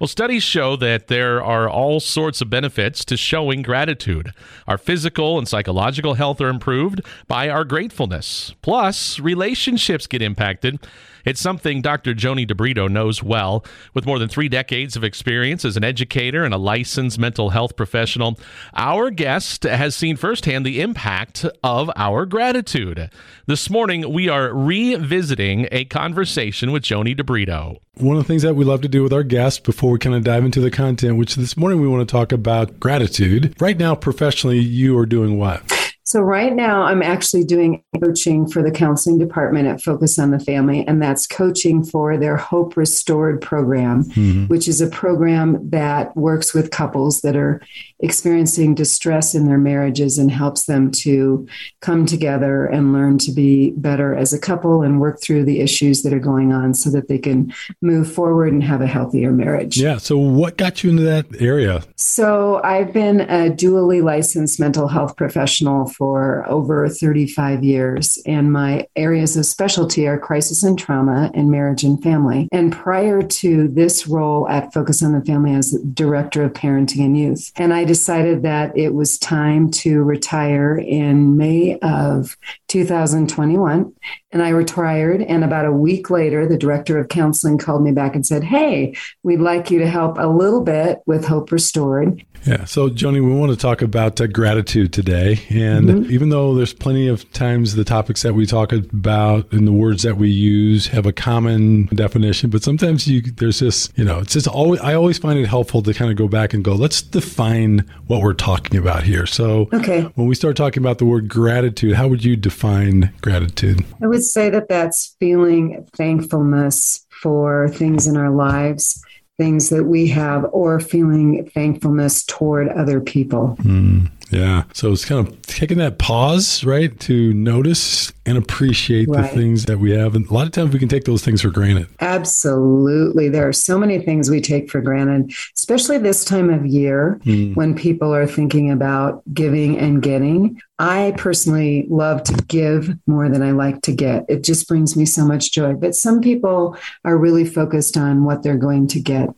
Well, studies show that there are all sorts of benefits to showing gratitude. Our physical and psychological health are improved by our gratefulness. Plus, relationships get impacted. It's something Dr. Joannie DeBrito knows well. With more than three decades of experience as an educator and a licensed mental health professional, our guest has seen firsthand the impact of our gratitude. This morning, we are revisiting a conversation with Joannie DeBrito. One of the things that we love to do with our guests before we kind of dive into the content, which this morning we want to talk about gratitude. Right now, professionally, you are doing what? So, right now, I'm actually doing coaching for the counseling department at Focus on the Family, and that's coaching for their Hope Restored program, mm-hmm. which is a program that works with couples that are experiencing distress in their marriages and helps them to come together and learn to be better as a couple and work through the issues that are going on so that they can move forward and have a healthier marriage. Yeah. So, what got you into that area? So, I've been a dually licensed mental health professional for over 35 years, and my areas of specialty are crisis and trauma and marriage and family. And prior to this role at Focus on the Family as director of parenting and youth, and I decided that it was time to retire in May of 2021. And I retired. And about a week later, the director of counseling called me back and said, Hey, we'd like you to help a little bit with Hope Restored. Yeah. So, Joannie, we want to talk about uh, gratitude today. And mm-hmm. even though there's plenty of times the topics that we talk about and the words that we use have a common definition, but sometimes you there's just, you know, it's just always, I always find it helpful to kind of go back and go, let's define what we're talking about here. So, okay. when we start talking about the word gratitude, how would you define gratitude? I would say that that's feeling thankfulness for things in our lives things that we have or feeling thankfulness toward other people. Mm, yeah. So it's kind of taking that pause, right, to notice and appreciate right. the things that we have. And a lot of times we can take those things for granted. Absolutely. There are so many things we take for granted, especially this time of year mm. when people are thinking about giving and getting. I personally love to give more than I like to get. It just brings me so much joy. But some people are really focused on what they're going to get.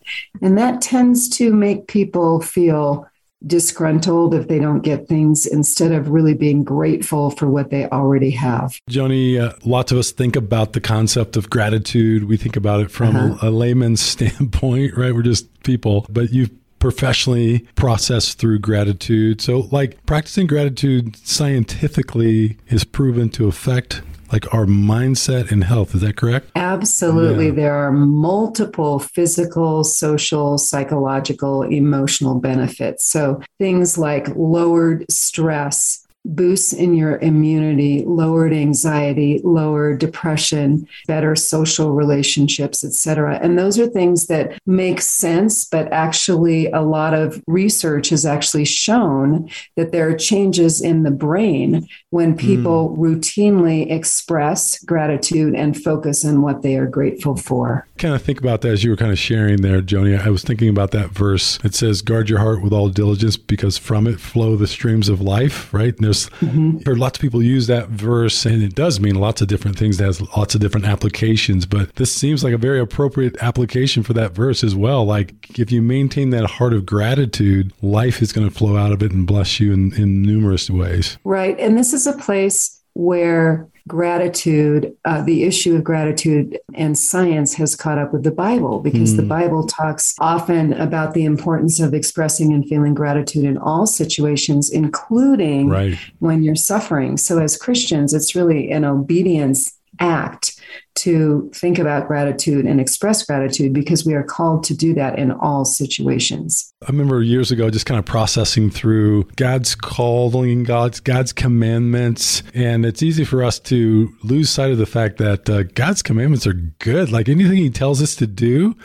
And that tends to make people feel disgruntled if they don't get things instead of really being grateful for what they already have. Joannie, uh, lots of us think about the concept of gratitude. We think about it from uh-huh. a, a layman's standpoint, right? We're just people, but you've professionally processed through gratitude. So, like practicing gratitude scientifically is proven to affect like our mindset and health. Is that correct? Absolutely. Yeah. There are multiple physical, social, psychological, emotional benefits. So things like lowered stress, boosts in your immunity, lowered anxiety, lowered depression, better social relationships, etc. And those are things that make sense, but actually a lot of research has actually shown that there are changes in the brain when people mm. routinely express gratitude and focus on what they are grateful for. Kind of think about that as you were kind of sharing there, Joannie. I was thinking about that verse. It says, guard your heart with all diligence because from it flow the streams of life, right? And there's mm-hmm. heard lots of people use that verse, and it does mean lots of different things. It has lots of different applications, but this seems like a very appropriate application for that verse as well. Like if you maintain that heart of gratitude, life is going to flow out of it and bless you in, in numerous ways. Right. And this is a place where gratitude, uh, the issue of gratitude and science has caught up with the Bible because mm. the Bible talks often about the importance of expressing and feeling gratitude in all situations, including right. when you're suffering. So, as Christians, it's really an obedience act to think about gratitude and express gratitude because we are called to do that in all situations. I remember years ago just kind of processing through God's calling, God's God's commandments, and it's easy for us to lose sight of the fact that uh, God's commandments are good. Like anything He tells us to do,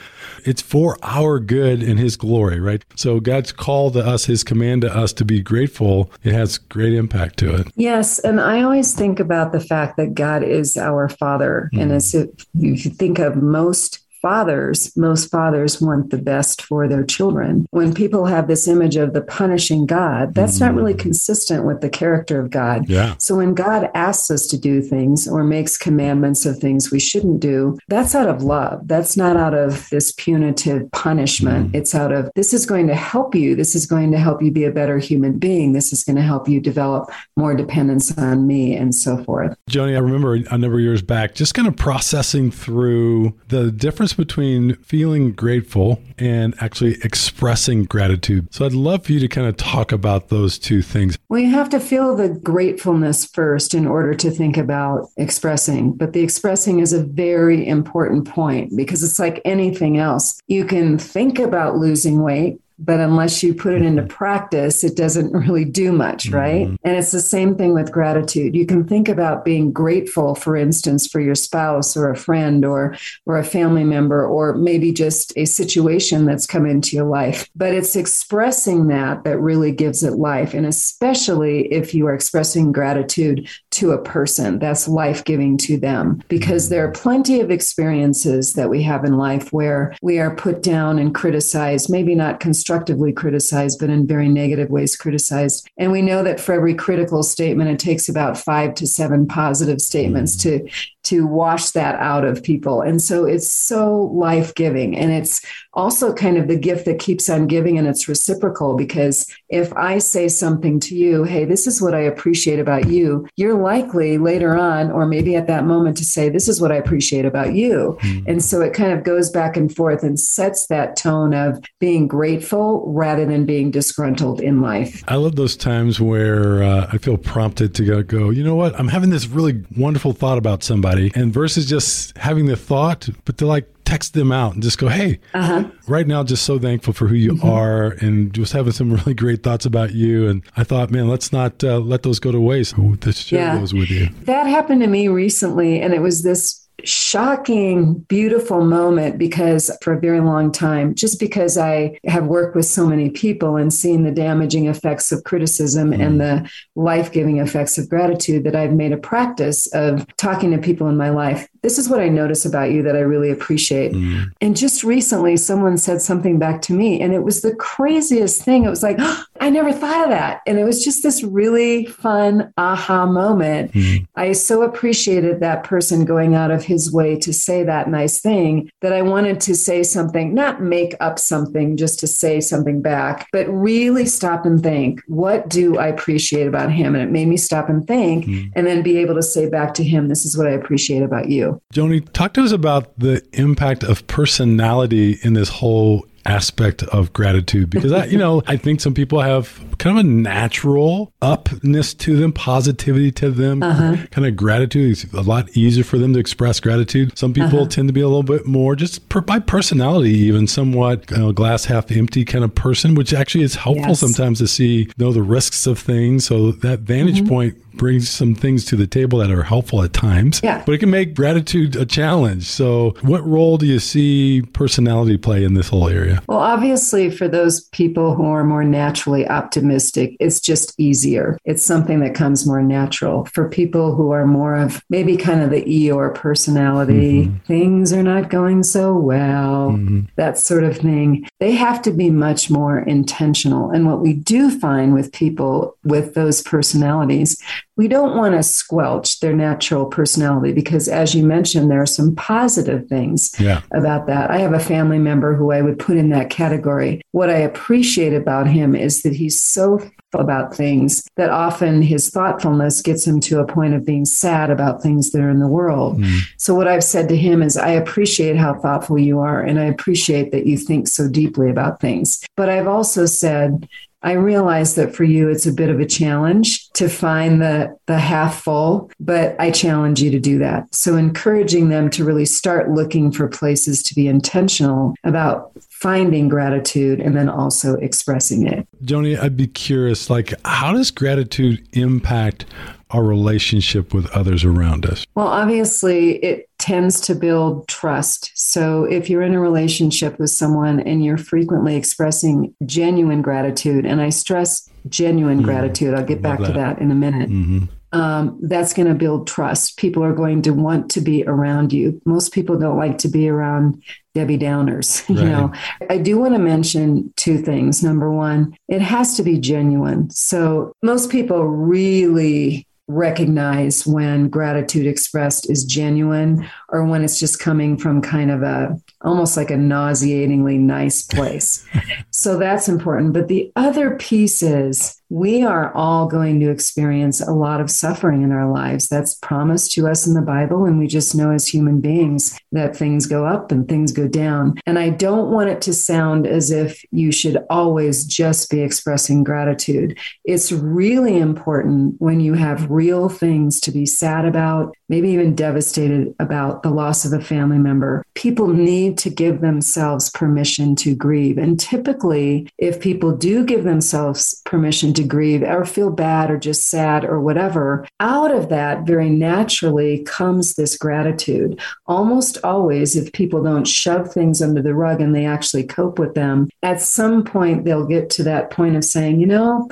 it's for our good and His glory, right? So God's call to us, His command to us to be grateful, it has great impact to it. Yes, and I always think about the fact that God is our Father, mm. and as if you think of most fathers, most fathers want the best for their children. When people have this image of the punishing God, that's mm-hmm. not really mm. consistent with the character of God. Yeah. So when God asks us to do things or makes commandments of things we shouldn't do, that's out of love. That's not out of this punitive punishment. Mm-hmm. It's out of this is going to help you. This is going to help you be a better human being. This is going to help you develop more dependence on me and so forth. Joannie, I remember a number of years back just kind of processing through the difference between feeling grateful and actually expressing gratitude. So I'd love for you to kind of talk about those two things. You have to feel the gratefulness first in order to think about expressing. But the expressing is a very important point because it's like anything else. You can think about losing weight but unless you put it into mm-hmm. practice, it doesn't really do much, right? Mm-hmm. And it's the same thing with gratitude. You can think about being grateful, for instance, for your spouse or a friend or or a family member or maybe just a situation that's come into your life. But it's expressing that that really gives it life. And especially if you are expressing gratitude to a person, that's life-giving to them because there are plenty of experiences that we have in life where we are put down and criticized, maybe not constructively constructively criticized, but in very negative ways criticized. And we know that for every critical statement, it takes about five to seven positive statements mm-hmm. to to wash that out of people. And so it's so life giving. And it's also kind of the gift that keeps on giving and it's reciprocal because if I say something to you, hey, this is what I appreciate about you, you're likely later on, or maybe at that moment, to say, this is what I appreciate about you. Mm-hmm. And so it kind of goes back and forth and sets that tone of being grateful rather than being disgruntled in life. I love those times where uh, I feel prompted to go, go, you know what? I'm having this really wonderful thought about somebody. And versus just having the thought, but to like text them out and just go, hey, uh-huh. right now, just so thankful for who you mm-hmm. are and just having some really great thoughts about you. And I thought, man, let's not uh, let those go to waste. Let's share yeah. those with you. That happened to me recently. And it was this shocking, beautiful moment because for a very long time, just because I have worked with so many people and seen the damaging effects of criticism mm. and the life giving effects of gratitude, that I've made a practice of talking to people in my life. This is what I notice about you that I really appreciate. Mm. And just recently, someone said something back to me, and it was the craziest thing. It was like, oh, I never thought of that. And it was just this really fun aha moment. Mm. I so appreciated that person going out of his way to say that nice thing that I wanted to say something, not make up something just to say something back, but really stop and think, what do I appreciate about him? And it made me stop and think mm. and then be able to say back to him, this is what I appreciate about you. Joannie, talk to us about the impact of personality in this whole aspect of gratitude because I, you know I think some people have kind of a natural upness to them, positivity to them, uh-huh. kind of gratitude. It's a lot easier for them to express gratitude. Some people uh-huh. tend to be a little bit more just per, by personality, even somewhat you know, glass half empty kind of person, which actually is helpful yes. sometimes to see you know the risks of things. So that vantage mm-hmm. point brings some things to the table that are helpful at times. Yeah. But it can make gratitude a challenge. So, what role do you see personality play in this whole area? Well, obviously, for those people who are more naturally optimistic, it's just easier. It's something that comes more natural. For people who are more of maybe kind of the Eeyore personality, mm-hmm. things are not going so well, mm-hmm. that sort of thing, they have to be much more intentional. And what we do find with people with those personalities we don't want to squelch their natural personality because, as you mentioned, there are some positive things yeah. about that. I have a family member who I would put in that category. What I appreciate about him is that he's so about things that often his thoughtfulness gets him to a point of being sad about things that are in the world. Mm. So, what I've said to him is, I appreciate how thoughtful you are, and I appreciate that you think so deeply about things. But I've also said, I realize that for you, it's a bit of a challenge to find the, the half full, but I challenge you to do that. So, encouraging them to really start looking for places to be intentional about finding gratitude and then also expressing it. Joannie, I'd be curious like, how does gratitude impact our relationship with others around us? Well, obviously, it tends to build trust. So if you're in a relationship with someone and you're frequently expressing genuine gratitude, and I stress genuine mm gratitude, I'll get back that. to that in a minute. Mm-hmm. Um, that's going to build trust. People are going to want to be around you. Most people don't like to be around Debbie Downers. You know, I do want to mention two things. Number one, it has to be genuine. So most people really recognize when gratitude expressed is genuine or when it's just coming from kind of a almost like a nauseatingly nice place. so that's important. But the other piece is we are all going to experience a lot of suffering in our lives. That's promised to us in the Bible. And we just know as human beings that things go up and things go down. And I don't want it to sound as if you should always just be expressing gratitude. It's really important when you have real things to be sad about, maybe even devastated about the loss of a family member. People need to give themselves permission to grieve. And typically, if people do give themselves permission to to grieve or feel bad or just sad or whatever, out of that very naturally comes this gratitude. Almost always, if people don't shove things under the rug and they actually cope with them, at some point they'll get to that point of saying, you know,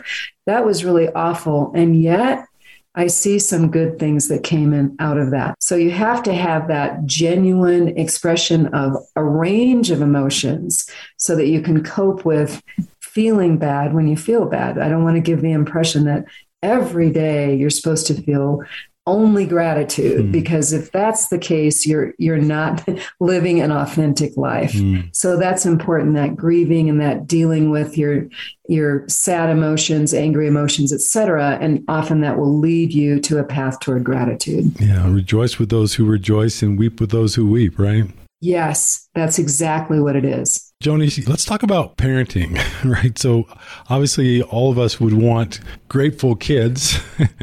that was really awful. And yet, I see some good things that came in out of that. So you have to have that genuine expression of a range of emotions so that you can cope with feeling bad when you feel bad. I don't want to give the impression that every day you're supposed to feel only gratitude mm. because if that's the case you're you're not living an authentic life mm. so that's important that grieving and that dealing with your your sad emotions angry emotions etc and often that will lead you to a path toward gratitude yeah rejoice with those who rejoice and weep with those who weep right yes that's exactly what it is Joannie, let's talk about parenting, right? So, obviously, all of us would want grateful kids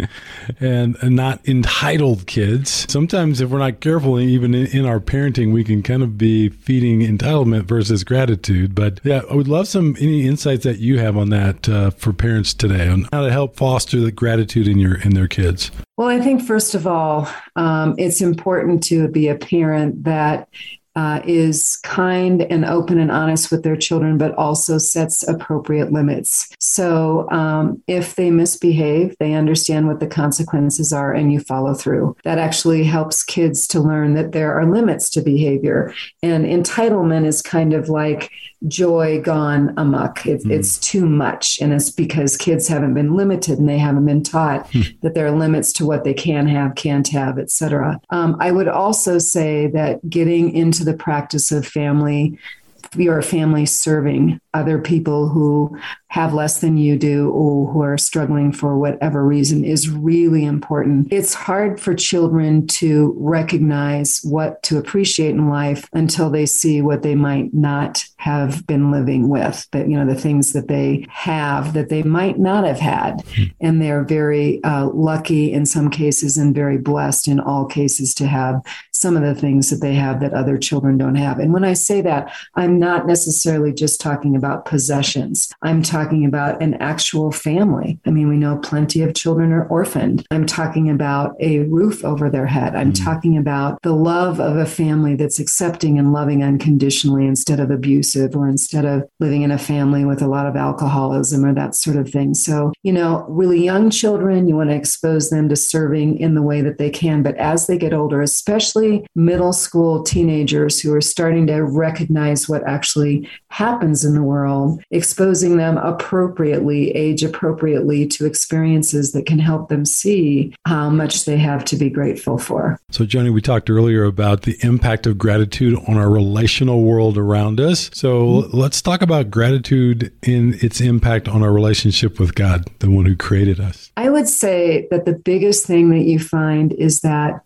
and, not entitled kids. Sometimes, if we're not careful, even in, our parenting, we can kind of be feeding entitlement versus gratitude. But yeah, I would love some any insights that you have on that uh, for parents today on how to help foster the gratitude in your in their kids. Well, I think first of all, um, it's important to be a parent that uh, is kind and open and honest with their children, but also sets appropriate limits. So um, if they misbehave, they understand what the consequences are and you follow through. That actually helps kids to learn that there are limits to behavior. And entitlement is kind of like, joy gone amok. It's, mm. it's too much. And it's because kids haven't been limited and they haven't been taught mm. that there are limits to what they can have, can't have, etc. Um, I would also say that getting into the practice of family your family serving other people who have less than you do or who are struggling for whatever reason is really important. It's hard for children to recognize what to appreciate in life until they see what they might not have been living with, that, you know, the things that they have that they might not have had. And they're very uh, lucky in some cases and very blessed in all cases to have some of the things that they have that other children don't have. And when I say that, I'm not necessarily just talking about possessions. I'm talking about an actual family. I mean, we know plenty of children are orphaned. I'm talking about a roof over their head. I'm mm-hmm. talking about the love of a family that's accepting and loving unconditionally instead of abusive or instead of living in a family with a lot of alcoholism or that sort of thing. So, you know, really young children, you want to expose them to serving in the way that they can. But as they get older, especially middle school teenagers who are starting to recognize what actually happens in the world, exposing them appropriately, age appropriately to experiences that can help them see how much they have to be grateful for. So, Joannie, we talked earlier about the impact of gratitude on our relational world around us. So, mm-hmm. let's talk about gratitude in its impact on our relationship with God, the one who created us. I would say that the biggest thing that you find is that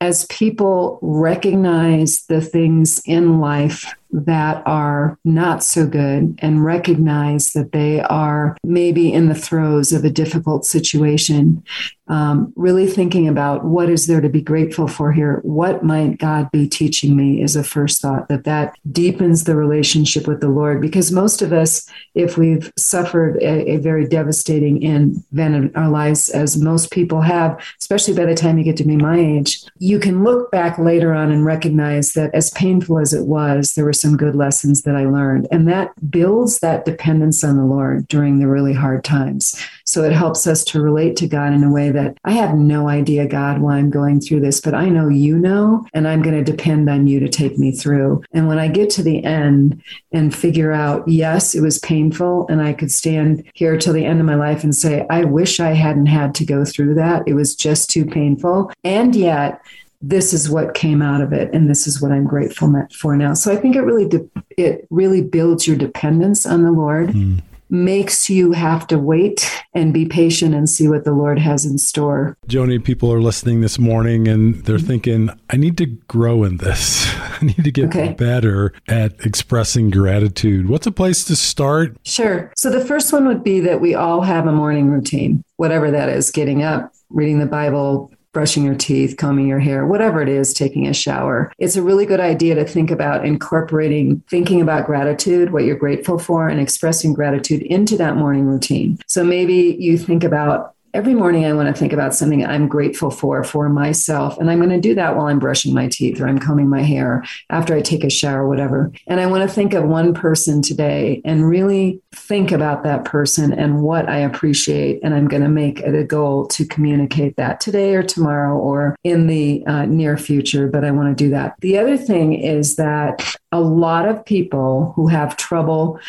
as people recognize the things in life that are not so good and recognize that they are maybe in the throes of a difficult situation. Um, really thinking about what is there to be grateful for here? What might god be teaching me is a first thought that that deepens the relationship with the lord. Because most of us if we've suffered a, a very devastating event in our lives as most people have especially by the time you get to be my age you can look back later on and recognize that as painful as it was there were some good lessons that I learned. And that builds that dependence on the Lord during the really hard times. So it helps us to relate to God in a way that I have no idea, God, why I'm going through this, but I know you know, and I'm going to depend on you to take me through. And when I get to the end and figure out, yes, it was painful, and I could stand here till the end of my life and say, I wish I hadn't had to go through that. It was just too painful. And yet, this is what came out of it and this is what i'm grateful for now so i think it really de- it really builds your dependence on the lord mm. makes you have to wait and be patient and see what the lord has in store joni people are listening this morning and they're mm-hmm. thinking i need to grow in this i need to get okay. better at expressing gratitude what's a place to start sure so the first one would be that we all have a morning routine whatever that is getting up reading the bible brushing your teeth, combing your hair, whatever it is, taking a shower. It's a really good idea to think about incorporating thinking about gratitude, what you're grateful for, and expressing gratitude into that morning routine. So maybe you think about every morning I want to think about something I'm grateful for for myself. And I'm going to do that while I'm brushing my teeth or I'm combing my hair after I take a shower, whatever. And I want to think of one person today and really think about that person and what I appreciate. And I'm going to make it a goal to communicate that today or tomorrow or in the uh, near future. But I want to do that. The other thing is that a lot of people who have trouble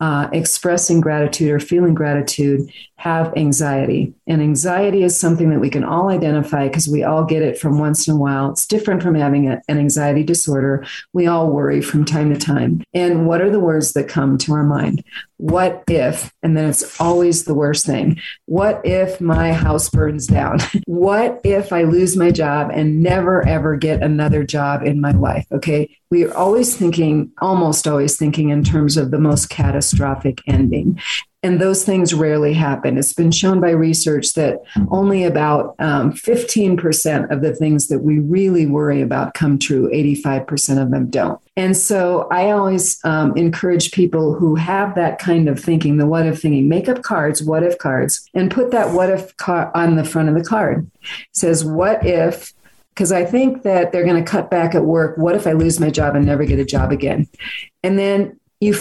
uh, expressing gratitude or feeling gratitude have anxiety. And anxiety is something that we can all identify because we all get it from once in a while. It's different from having a, an anxiety disorder. We all worry from time to time. And what are the words that come to our mind? What if, and then it's always the worst thing. What if my house burns down? what if I lose my job and never ever get another job in my life? Okay. We are always thinking, almost always thinking in terms of the most catastrophic ending. And those things rarely happen. It's been shown by research that only about um, 15% of the things that we really worry about come true, 85% of them don't. And so I always um, encourage people who have that kind of thinking, the what if thinking, make up cards, what if cards, and put that what if card on the front of the card. It says, what if because I think that they're going to cut back at work. What if I lose my job and never get a job again? And then you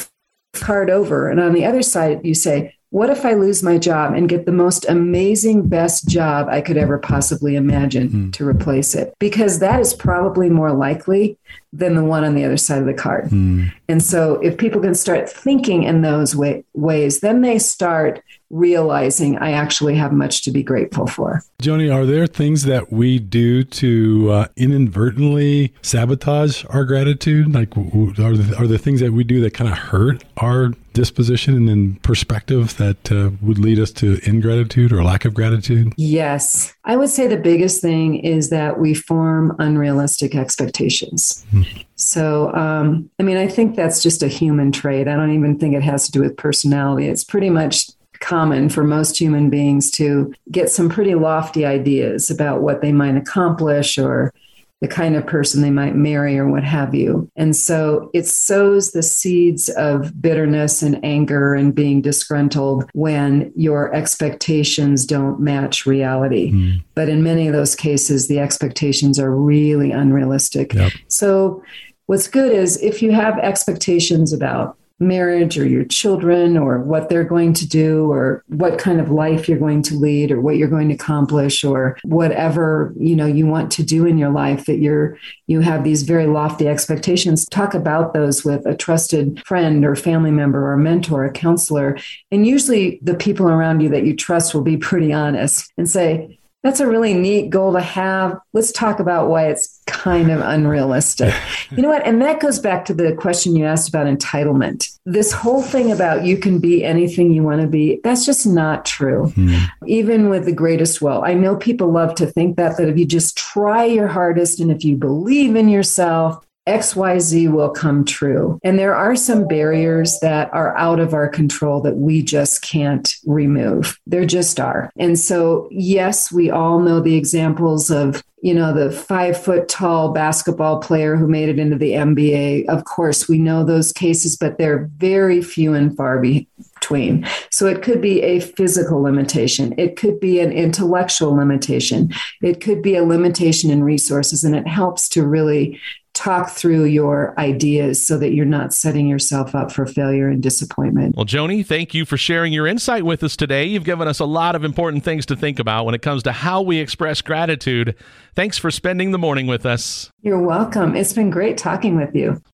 card over. And on the other side, you say, what if I lose my job and get the most amazing, best job I could ever possibly imagine mm. to replace it? Because that is probably more likely than the one on the other side of the card. Mm. And so, if people can start thinking in those way, ways, then they start realizing I actually have much to be grateful for. Joannie, are there things that we do to uh, inadvertently sabotage our gratitude? Like, are there, are there things that we do that kind of hurt our disposition and then perspective that uh, would lead us to ingratitude or lack of gratitude? Yes. I would say the biggest thing is that we form unrealistic expectations. Hmm. So, um, I mean, I think that's just a human trait. I don't even think it has to do with personality. It's pretty much common for most human beings to get some pretty lofty ideas about what they might accomplish or the kind of person they might marry or what have you. And so it sows the seeds of bitterness and anger and being disgruntled when your expectations don't match reality. Mm. But in many of those cases, the expectations are really unrealistic. Yep. So what's good is if you have expectations about marriage or your children or what they're going to do or what kind of life you're going to lead or what you're going to accomplish or whatever you know you want to do in your life that you're you have these very lofty expectations. Talk about those with a trusted friend or family member or mentor or counselor. And usually the people around you that you trust will be pretty honest and say that's a really neat goal to have. Let's talk about why it's kind of unrealistic. you know what? And that goes back to the question you asked about entitlement. This whole thing about you can be anything you want to be, that's just not true. Mm. Even with the greatest will. I know people love to think that, that if you just try your hardest and if you believe in yourself, XYZ will come true. And there are some barriers that are out of our control that we just can't remove. There just are. And so, yes, we all know the examples of you know, the five foot tall basketball player who made it into the NBA. Of course, we know those cases, but they're very few and far between. So it could be a physical limitation, it could be an intellectual limitation, it could be a limitation in resources, and it helps to really talk through your ideas so that you're not setting yourself up for failure and disappointment. Well, Joannie, thank you for sharing your insight with us today. You've given us a lot of important things to think about when it comes to how we express gratitude. Thanks for spending the morning with us. You're welcome. It's been great talking with you.